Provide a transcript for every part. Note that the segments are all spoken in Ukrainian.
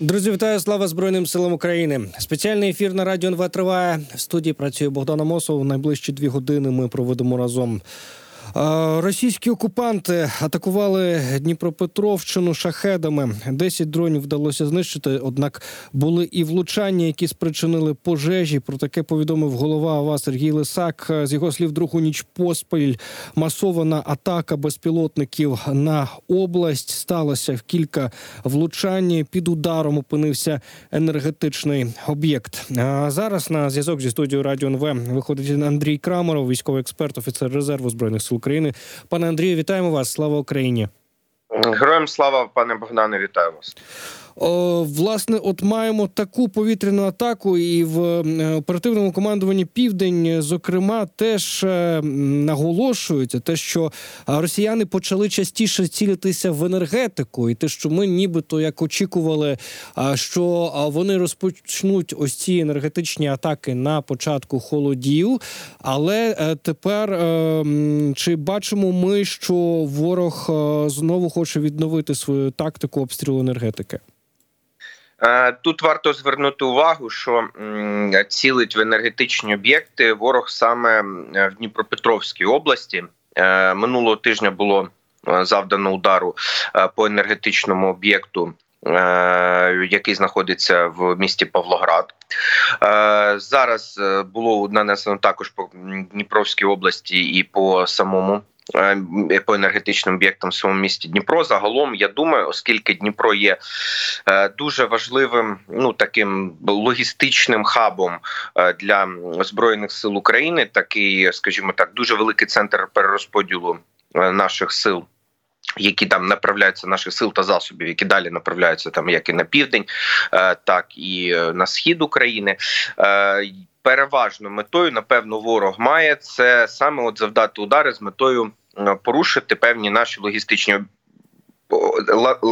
Друзі, вітаю слава Збройним силам України. Спеціальний ефір на радіо НВ триває. В студії працює Богдана Мосов. Найближчі дві години ми проведемо разом. Російські окупанти атакували Дніпропетровщину шахедами. Десять дронів вдалося знищити. Однак були і влучання, які спричинили пожежі. Про таке повідомив голова АВА Сергій Лисак. З його слів, другу ніч поспіль масована атака безпілотників на область сталося в кілька влучань. Під ударом опинився енергетичний об'єкт. А зараз на зв'язок зі студією Радіо НВ виходить Андрій Крамаров, військовий експерт, офіцер резерву збройних сил. України. Пане Андрію, вітаємо вас! Слава Україні! Героям слава, пане Богдане, вітаю вас. О, Власне, от маємо таку повітряну атаку, і в е, оперативному командуванні Південь, зокрема, теж е, наголошується те, що росіяни почали частіше цілитися в енергетику, і те, що ми нібито як очікували, що вони розпочнуть ось ці енергетичні атаки на початку холодів. Але е, тепер чи бачимо ми, що ворог знову хоче відновити свою тактику обстрілу енергетики? Е, тут варто звернути увагу, що цілить в енергетичні об'єкти ворог саме в Дніпропетровській області. Е, минулого тижня було е, завдано удару по енергетичному об'єкту. Який знаходиться в місті Павлоград зараз було нанесено також по Дніпровській області і по самому по енергетичним об'єктам в своєму місті Дніпро. Загалом я думаю, оскільки Дніпро є е, дуже важливим, ну таким логістичним хабом е, для збройних сил України, такий, скажімо так, дуже великий центр перерозподілу наших сил. Які там направляються наших сил та засобів, які далі направляються там як і на південь, так і на схід України. Переважно метою, напевно, ворог має це саме от завдати удари з метою Е, порушити певні наші логістичні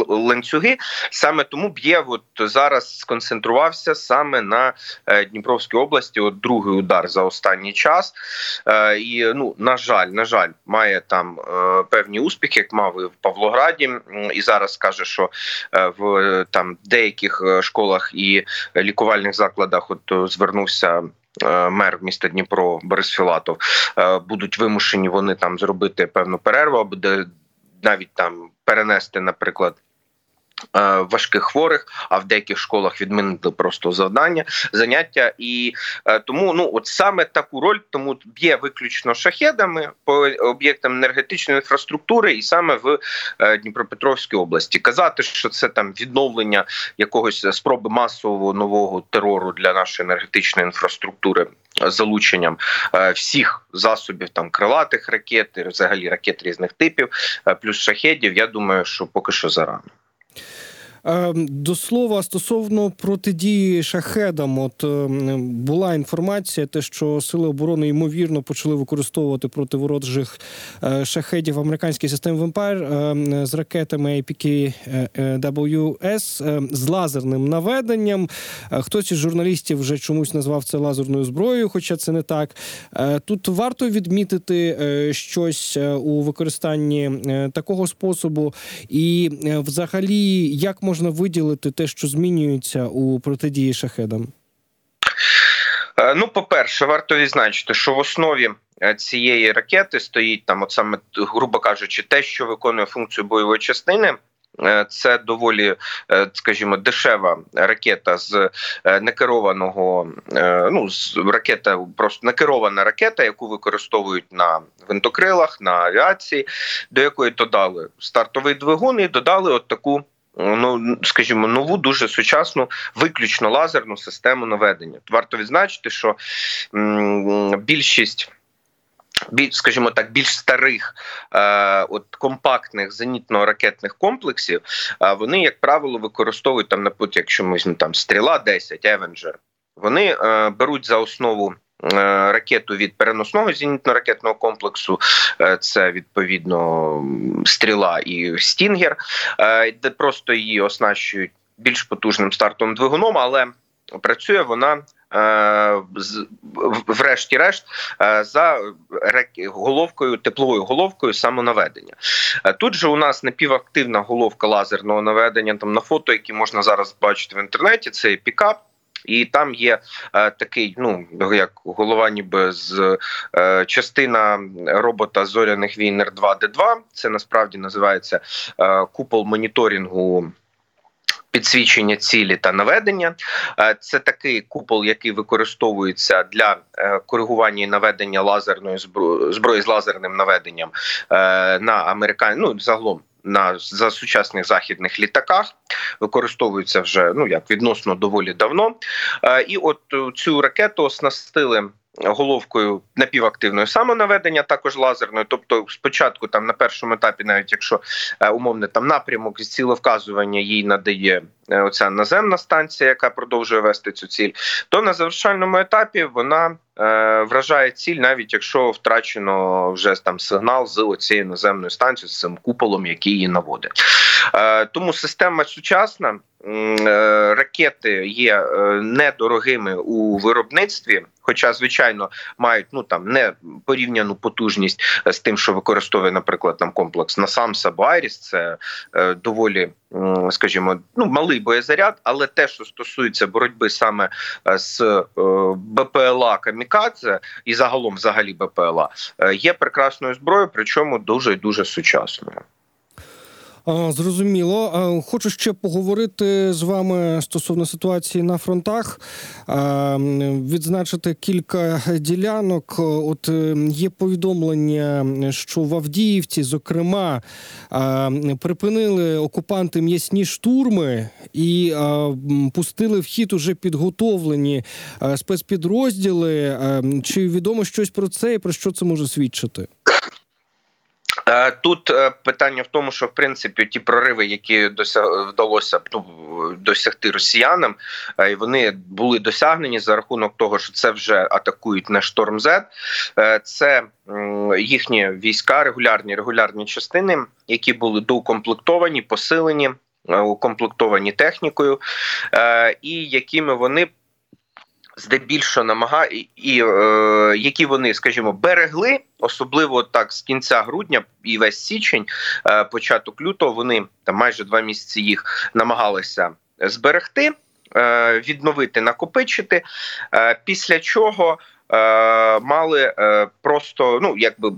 ланцюги. Саме тому б'є от зараз сконцентрувався саме на е, Дніпровській області. От другий удар за останній час, е, і ну на жаль, на жаль, має там певні успіхи, як мав і в Павлограді, і зараз каже, що в там деяких школах і лікувальних закладах от звернувся. Е, мер міста Дніпро Борис Філатов е, будуть вимушені вони там зробити певну перерву, або навіть там перенести, наприклад. Е, важких хворих, а в деяких школах відмінили просто завдання заняття, і е, тому ну от саме таку роль тому б'є виключно шахедами по об'єктам енергетичної інфраструктури, і саме в е, Дніпропетровській області казати, що це там відновлення якогось спроби масового нового терору для нашої енергетичної інфраструктури. Залученням всіх засобів там крилатих ракет, взагалі ракет різних типів, плюс шахедів. Я думаю, що поки що зарано. Ем, до слова стосовно протидії шахедам, от ем, була інформація, те, що сили оборони ймовірно почали використовувати проти ворожих е, шахедів американські системи Вампайр ем, з ракетами APK-WS е, з лазерним наведенням. Е, хтось із журналістів вже чомусь назвав це лазерною зброєю, хоча це не так. Тут варто відмітити щось у використанні такого способу, і взагалі як можна можна виділити те, що змінюється у протидії шахедам? Е, ну, по перше, варто відзначити, що в основі е, цієї ракети стоїть там, от саме грубо кажучи, те, що виконує функцію бойової частини. Е, це доволі, скажімо, дешева ракета з некерованого. Ну з ракета, просто некерована ракета, яку використовують на винтокрилах, на авіації, до якої додали стартовий двигун і додали от таку ну скажімо, нову дуже сучасну, виключно лазерну систему наведення. Варто відзначити, що більшість. Більш, скажімо так, більш старих е, от компактних зенітно-ракетних комплексів, е, вони, як правило, використовують там, наприклад, якщо ми візьмемо там стріла 10 Avenger, вони е, беруть за основу ракету від переносного зенітно-ракетного комплексу. Е, це відповідно стріла і Stinger, е, де просто її оснащують більш потужним стартовим двигуном, але працює вона. е, Врешті-решт, е, за головкою, тепловою головкою самонаведення. Е, Тут же у нас напівактивна головка лазерного наведення. Там на фото, які можна зараз бачити в інтернеті, це пікап. І там є е, такий, ну як голова, ніби з е, частина робота зоряних війн Р2Д2. Це насправді називається е, купол моніторингу. Підсвічення цілі та наведення Е, це такий купол, який використовується для е, коригування і наведення лазерної зброї, зброї з лазерним наведенням е, на американ... ну, загалом на за сучасних західних літаках. Використовується вже ну як відносно доволі давно. Е, І от е, цю ракету оснастили. Головкою напівактивної самонаведення, також лазерною. Тобто, спочатку, там на першому етапі, навіть якщо е, умовне там напрямок з цілевказування їй надає оця наземна станція, яка продовжує вести цю ціль, то на завершальному етапі вона е, вражає ціль, навіть якщо втрачено вже там сигнал з оцією наземною станцією, з цим куполом, який її наводить. Е, тому система сучасна. е, Ракети є е, недорогими у виробництві, хоча, звичайно, мають ну там не порівняну потужність з тим, що використовує, наприклад, там комплекс Насамс або Айріс. Це е, доволі, скажімо, ну малий боєзаряд, але те, що стосується боротьби саме з е, БПЛА Камікадзе і загалом, взагалі, БПЛА, є прекрасною зброєю, причому дуже і дуже сучасною. Зрозуміло. Хочу ще поговорити з вами стосовно ситуації на фронтах, відзначити кілька ділянок. От е, є повідомлення, що в Авдіївці, зокрема, припинили окупанти м'ясні штурми і пустили в хід уже підготовлені спецпідрозділи. Чи відомо щось про це і про що це може свідчити? Е, Тут е, питання в тому, що в принципі ті прориви, які вдалося ну, досягти росіянам, е, вони були досягнені за рахунок того, що це вже атакують не шторм Z, це їхні війська, регулярні регулярні частини, які були доукомплектовані, посилені, укомплектовані технікою, і якими вони здебільшого намага і, е, які вони, скажімо, берегли, особливо так з кінця грудня і весь січень, е, початок лютого, вони там майже два місяці їх намагалися зберегти, е, відновити, накопичити. Е, після чого е, мали е, просто ну якби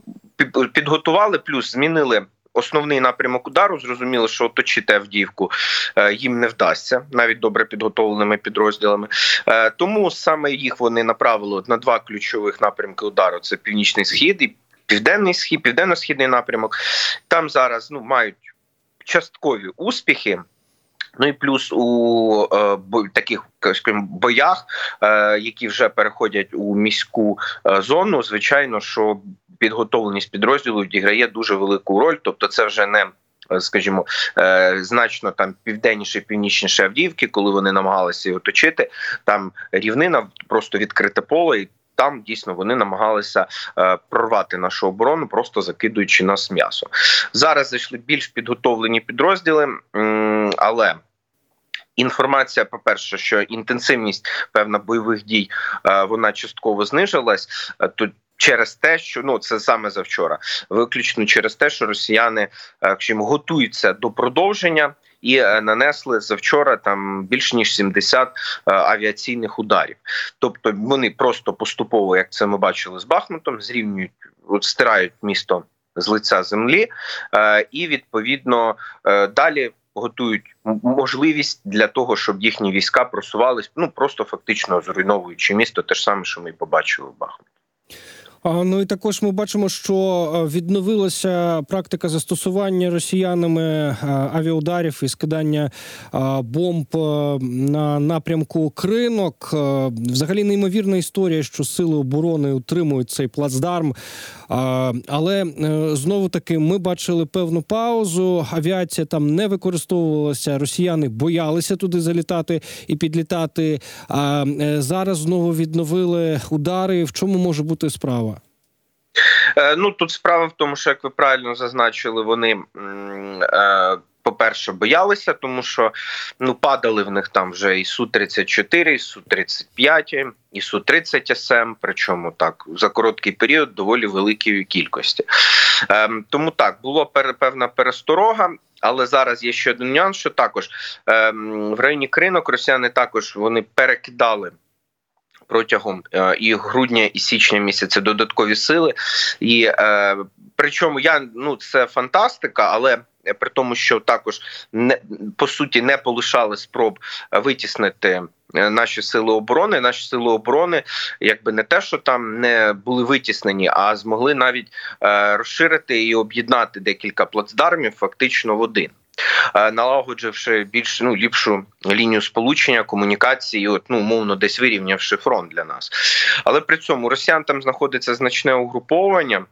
підготували, плюс змінили. Основний напрямок удару зрозуміло, що оточити Авдіївку е, їм не вдасться навіть добре підготовленими підрозділами. Е, Тому саме їх вони направили на два ключових напрямки удару: це північний схід і південний схід, південно-східний напрямок. Там зараз ну мають часткові успіхи. Ну і плюс у е, таких скажімо, боях, е, які вже переходять у міську е, зону, звичайно, що підготовленість підрозділу відіграє дуже велику роль. Тобто, це вже не е, Скажімо, е, значно там південніше, північніше Авдіївки, коли вони намагалися її оточити, там рівнина, просто відкрите поле, і там дійсно вони намагалися е, прорвати нашу оборону, просто закидуючи нас м'ясо. Зараз зайшли більш підготовлені підрозділи, але інформація, по-перше, що інтенсивність певна бойових дій вона частково знижилась. Е, через те, що ну це саме завчора, виключно через те, що росіяни е, чим готуються до продовження. І е, нанесли завчора там більш ніж 70 е, авіаційних ударів. Тобто вони просто поступово, як це ми бачили з Бахмутом, зрівнюють, стирають місто з лиця землі, е, і відповідно е, далі готують можливість для того, щоб їхні війська просувались, ну просто фактично зруйновуючи місто, те ж саме, що ми побачили в Бахмуті. Ну і також ми бачимо, що е, відновилася практика застосування росіянами е, авіаударів і скидання е, бомб на напрямку кринок. Взагалі неймовірна історія, що сили оборони утримують цей плацдарм. Але знову таки ми бачили певну паузу. Авіація там не використовувалася. Росіяни боялися туди залітати і підлітати. А зараз знову відновили удари. В чому може бути справа? Е, Ну тут справа в тому, що як ви правильно зазначили, вони е, по-перше, боялися, тому що ну падали в них там вже і су 34 і су 35 і су 30 СМ, причому так за короткий період доволі великої кількості. Ем, тому так було пер, певна пересторога. Але зараз є ще один нюанс, що також ем, в районі кринок росіяни також вони перекидали протягом е, і грудня і січня місяця додаткові сили. І е, причому я ну це фантастика, але при тому, що також не по суті не полишали спроб витіснити. е, Наші сили оборони, наші сили оборони, якби не те, що там не були витіснені, а змогли навіть е, розширити і об'єднати декілька плацдармів фактично в один. Е, Налагодживши більш ну ліпшу лінію сполучення, комунікації, от ну умовно десь вирівнявши фронт для нас. Але при цьому росіян там знаходиться значне угруповання.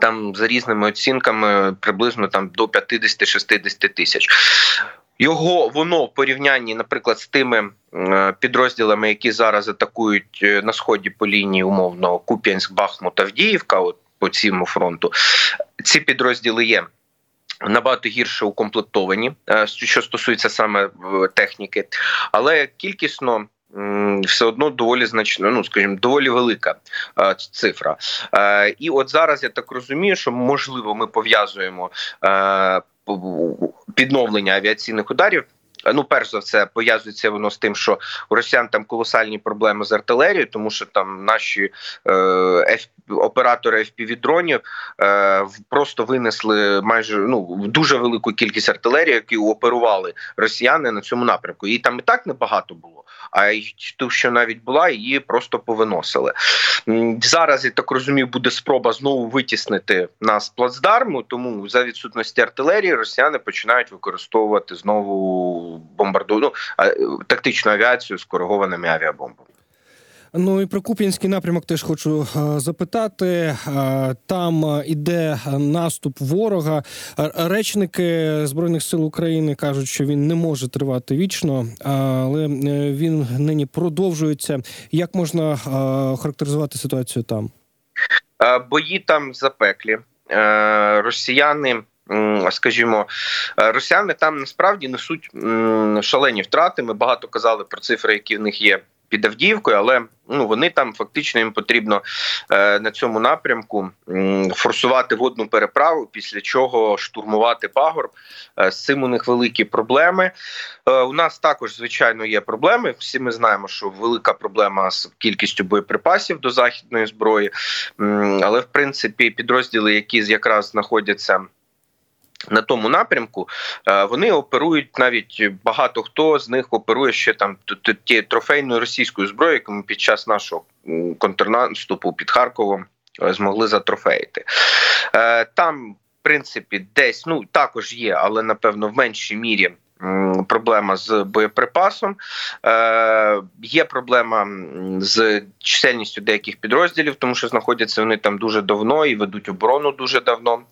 Там за різними оцінками приблизно там до 50-60 тисяч. Його воно в порівнянні, наприклад, з тими е, підрозділами, які зараз атакують е, на сході по лінії умовно Куп'янськ, Бахмут, Авдіївка, от по цьому фронту, ці підрозділи є. Набагато гірше укомплектовані, е, що стосується саме техніки, але кількісно все одно доволі значно, ну скажімо, доволі велика е, цифра. Е, І от зараз я так розумію, що можливо ми пов'язуємо е, підновлення авіаційних ударів. Ну, перш за все, пов'язується воно з тим, що у росіян там колосальні проблеми з артилерією, тому що там наші е, оператори FPV-дронів е, просто винесли майже ну дуже велику кількість артилерії, які оперували росіяни на цьому напрямку. Її там і так небагато було. А й ту, що навіть була, її просто повиносили. Зараз я так розумію, буде спроба знову витіснити нас плацдарму. Тому за відсутності артилерії росіяни починають використовувати знову бомбарду... ну, е, тактичну авіацію з коригованими авіабомбами. Ну і про Куп'янський напрямок теж хочу е, запитати. Е, Там іде наступ ворога. Речники збройних сил України кажуть, що він не може тривати вічно, але він нині продовжується. Як можна характеризувати ситуацію там? Бої там запеклі. Росіяни. Скажімо, е, росіяни там насправді несуть шалені втрати. Ми багато казали про цифри, які в них є під Авдіївкою, але ну вони там фактично їм потрібно е, на цьому напрямку форсувати водну переправу, після чого штурмувати пагорб. Е, з цим у них великі проблеми. У нас також звичайно є проблеми. Всі ми знаємо, що велика проблема з кількістю боєприпасів до західної зброї. Але в принципі підрозділи, які якраз знаходяться. На тому напрямку е, вони оперують навіть багато хто з них оперує ще там ті трофейною російською зброєю, яку ми під час нашого контрнаступу під Харковом е, змогли затрофеїти. Е, Там, в принципі, десь ну також є, але напевно в меншій мірі. Проблема з боєприпасом, е, є проблема з чисельністю деяких підрозділів, тому що знаходяться вони там дуже давно і ведуть оборону дуже давно.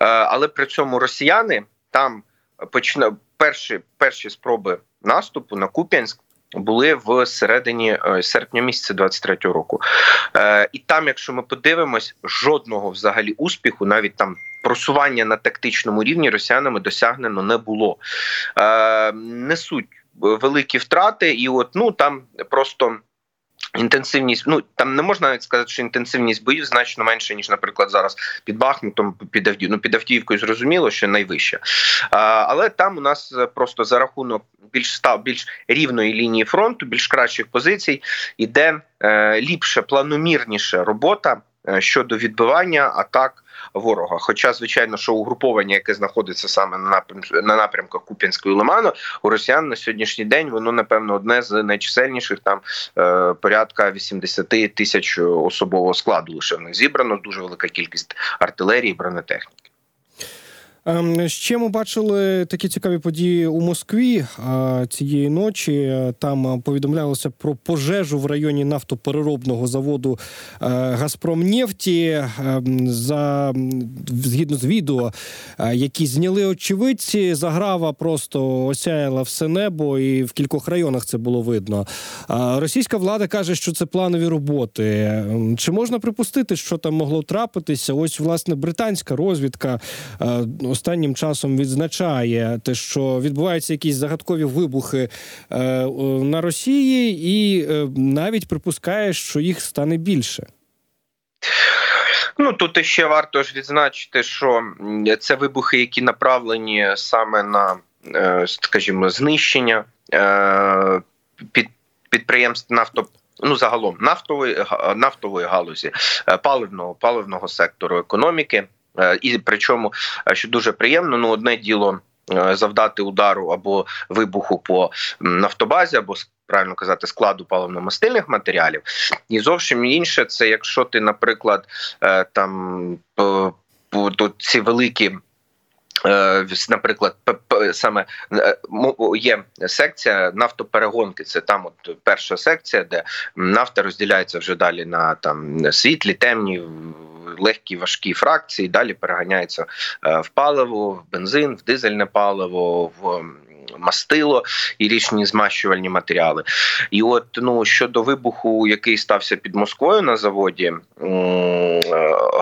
Е, але при цьому росіяни там почина перші, перші спроби наступу на Куп'янськ. Були в середині е, серпня місяця 23-го року, е, і там, якщо ми подивимось, жодного взагалі успіху, навіть там просування на тактичному рівні росіянами досягнено не було. Е, несуть великі втрати, і от ну там просто. Інтенсивність, ну там не можна навіть сказати, що інтенсивність боїв значно менше, ніж, наприклад, зараз під Бахмутом, під Авдіївкою. Ну, під Авдіївкою зрозуміло, що найвища. А, але там у нас е, просто за рахунок більш став більш рівної лінії фронту, більш кращих позицій, іде е, ліпше, планомірніше робота е, щодо відбивання атак ворога. Хоча, звичайно, що угруповання, яке знаходиться саме на на напрямках Куп'янської Лиману, у росіян на сьогоднішній день воно напевно одне з найчисельніших там е, порядка 80 тисяч особового складу. Лише в них зібрано дуже велика кількість артилерії, бронетехніки. Ем, Ще ми бачили такі цікаві події у Москві а, цієї ночі. Там повідомлялося про пожежу в районі нафтопереробного заводу е, Газпромнефті. Ем, За згідно з відео, е, які зняли очевидці, заграва просто осяяла все небо, і в кількох районах це було видно. Російська влада каже, що це планові роботи. Ем, Чи можна припустити, що там могло трапитися? Ось власне британська розвідка. Е, останнім часом відзначає те, що відбуваються якісь загадкові вибухи на Росії, і навіть припускає, що їх стане більше. Ну тут ще варто ж відзначити, що це вибухи, які направлені саме на, е, скажімо, знищення е, під підприємств нафто. Ну, загалом нафтової нафтової галузі, е, паливного паливного сектору економіки, і причому що дуже приємно, ну одне діло завдати удару або вибуху по нафтобазі, або правильно казати, складу паливно-мастильних матеріалів, і зовсім інше, це якщо ти, наприклад, е, там ці великі. Е, наприклад, саме е, є секція нафтоперегонки. Це там, от перша секція, де нафта розділяється вже далі на там світлі, темні, легкі, важкі фракції. Далі переганяється в паливо, в бензин, в дизельне паливо, в мастило і річні змащувальні матеріали. І от ну щодо вибуху, який стався під Москвою на заводі е,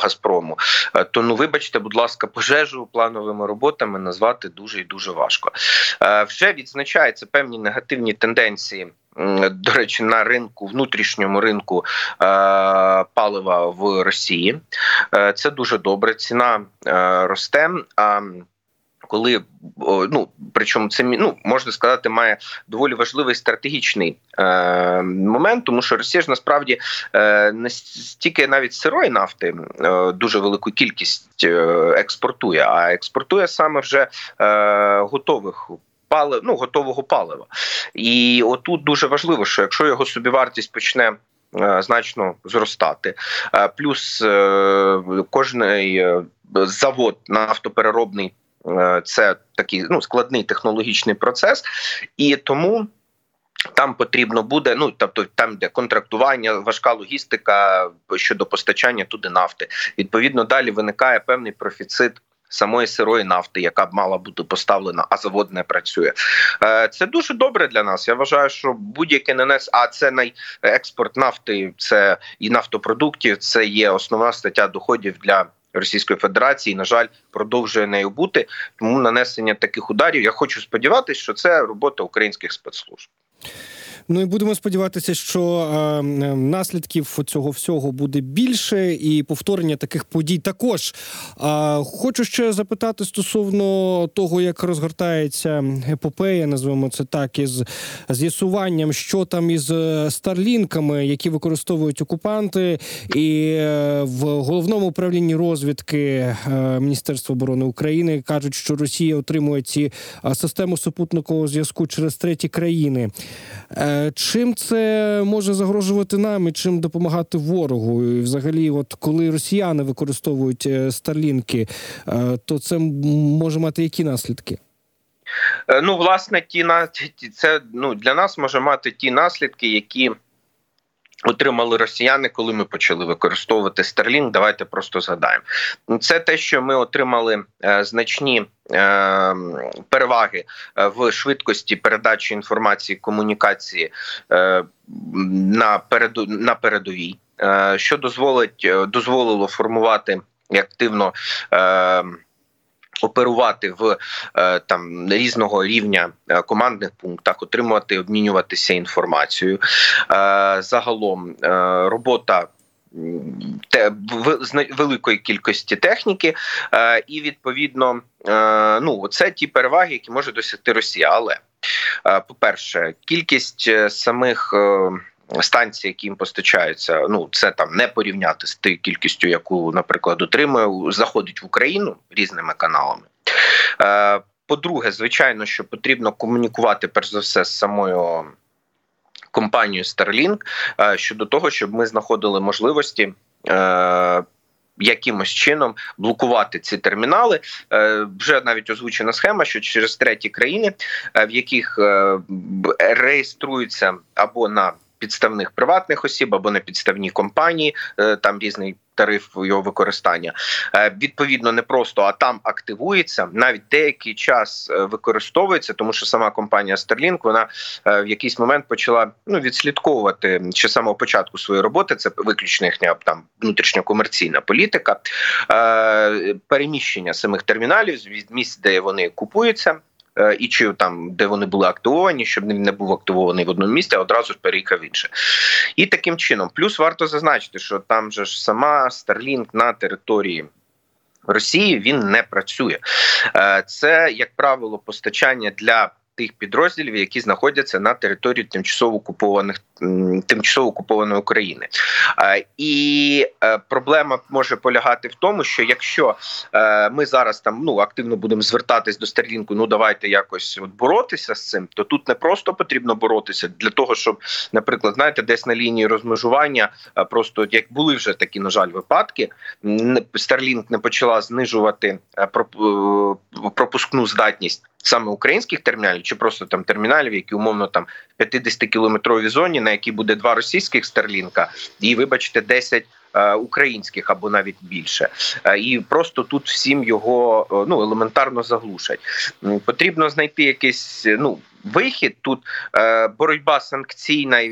Газпрому, е, то ну вибачте, будь ласка, пожежу плановими роботами назвати дуже і дуже важко. Е, вже відзначаються певні негативні тенденції. До речі, на ринку внутрішньому ринку е, палива в Росії е, це дуже добре. Ціна е, росте. А коли ну причому це ну можна сказати, має доволі важливий стратегічний е, момент, тому що Росія ж насправді е, не стільки навіть сирої нафти е, дуже велику кількість е, експортує, а експортує саме вже е, готових. Палив, ну готового палива, і отут дуже важливо, що якщо його собівартість почне е, значно зростати, е, плюс е, кожний завод нафтопереробний це такий ну складний технологічний процес, і тому. Там потрібно буде, ну тобто там, де контрактування, важка логістика щодо постачання туди нафти. Відповідно, далі виникає певний профіцит самої сирої нафти, яка б мала бути поставлена, а завод не працює. Е, це дуже добре для нас. Я вважаю, що будь-який ННС, а це най експорт нафти, це і нафтопродуктів. Це є основна стаття доходів для Російської Федерації, на жаль, продовжує нею бути. Тому нанесення таких ударів. Я хочу сподіватися, що це робота українських спецслужб. Ну і будемо сподіватися, що е, наслідків цього всього буде більше, і повторення таких подій також. А хочу ще запитати стосовно того, як розгортається епопея, називаємо це так, із з'ясуванням, що там із е, старлінками, які використовують окупанти, і е, в головному управлінні розвідки е, Міністерства оборони України кажуть, що Росія отримує ці систему супутникового зв'язку через треті країни. Е, Чим це може загрожувати нам і чим допомагати ворогу? І Взагалі, от коли росіяни використовують е, старлінки, е, то це може мати які наслідки? Е, ну, власне, ті на це ну для нас може мати ті наслідки, які Отримали росіяни, коли ми почали використовувати Starlink, Давайте просто згадаємо. Це те, що ми отримали е, значні е, переваги е, в швидкості передачі інформації комунікації на переду на передовій, що дозволить дозволило формувати активно. Оперувати в е, там різного рівня е, командних пунктах, отримувати, обмінюватися інформацією. Е, загалом робота те великої кількості техніки, і відповідно, ну це ті переваги, які може досягти Росія. Але по перше, кількість самих станції, які їм постачаються, ну це там не порівняти з тією кількістю, яку, наприклад, отримує, заходить в Україну різними каналами. Е, по-друге, звичайно, що потрібно комунікувати перш за все з самою компанією Starlink е, щодо того, щоб ми знаходили можливості. Е, якимось чином блокувати ці термінали вже навіть озвучена схема, що через треті країни, в яких реєструються або на підставних приватних осіб або на підставні компанії, е, там різний. Тариф його використання Е, відповідно не просто, а там активується навіть деякий час е, використовується, тому що сама компанія Starlink, вона в якийсь момент почала ну відслідковувати ще самого початку своєї роботи. Це виключно їхня там внутрішньокомерційна політика, переміщення самих терміналів від місць, де вони купуються. Е, І чи там, де вони були активовані, щоб він не був активований в одному місці, а одразу ж переїхав інше. І таким чином, плюс варто зазначити, що там же ж сама Starlink на території Росії він не працює. Е, Це, як правило, постачання для тих підрозділів, які знаходяться на території тимчасово окупованих тимчасово окупованої України. І е, проблема може полягати в тому, що якщо е, ми зараз там ну активно будемо звертатись до Старлінку, ну давайте якось от боротися з цим, то тут не просто потрібно боротися для того, щоб, наприклад, знаєте, десь на лінії розмежування, е, просто як були вже такі, на жаль, випадки, Starlink не почала знижувати проп- пропускну здатність саме українських терміналів, чи просто там терміналів, які умовно там в 50 кілометровій зоні, на якій буде два російських Старлінка, і вибачте, 10 е, українських або навіть більше, Е, і просто тут всім його е, ну елементарно заглушать. Потрібно знайти якийсь ну. Вихід тут боротьба санкційна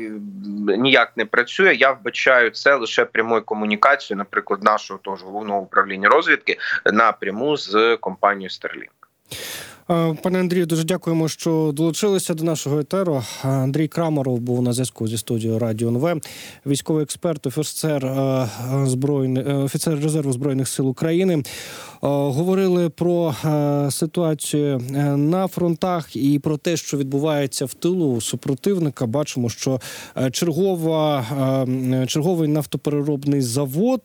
ніяк не працює. Я вбачаю це лише прямою комунікацією, наприклад, нашого того ж головного управління розвідки напряму з компанією Starlink. Е, Пане Андрію, дуже дякуємо, що долучилися до нашого етеру. Е, Андрій Крамаров був на зв'язку зі студією Радіо НВ, військовий експерт, офіцер е, збройних офіцер резерву збройних сил України. Говорили про ситуацію на фронтах і про те, що відбувається в тилу супротивника. Бачимо, що чергова черговий нафтопереробний завод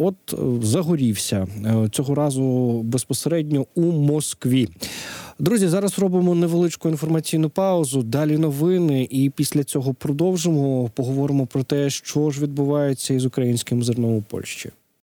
от загорівся цього разу безпосередньо у Москві. Друзі, зараз робимо невеличку інформаційну паузу. Далі новини, і після цього продовжимо. Поговоримо про те, що ж відбувається із українським зерном у Польщі.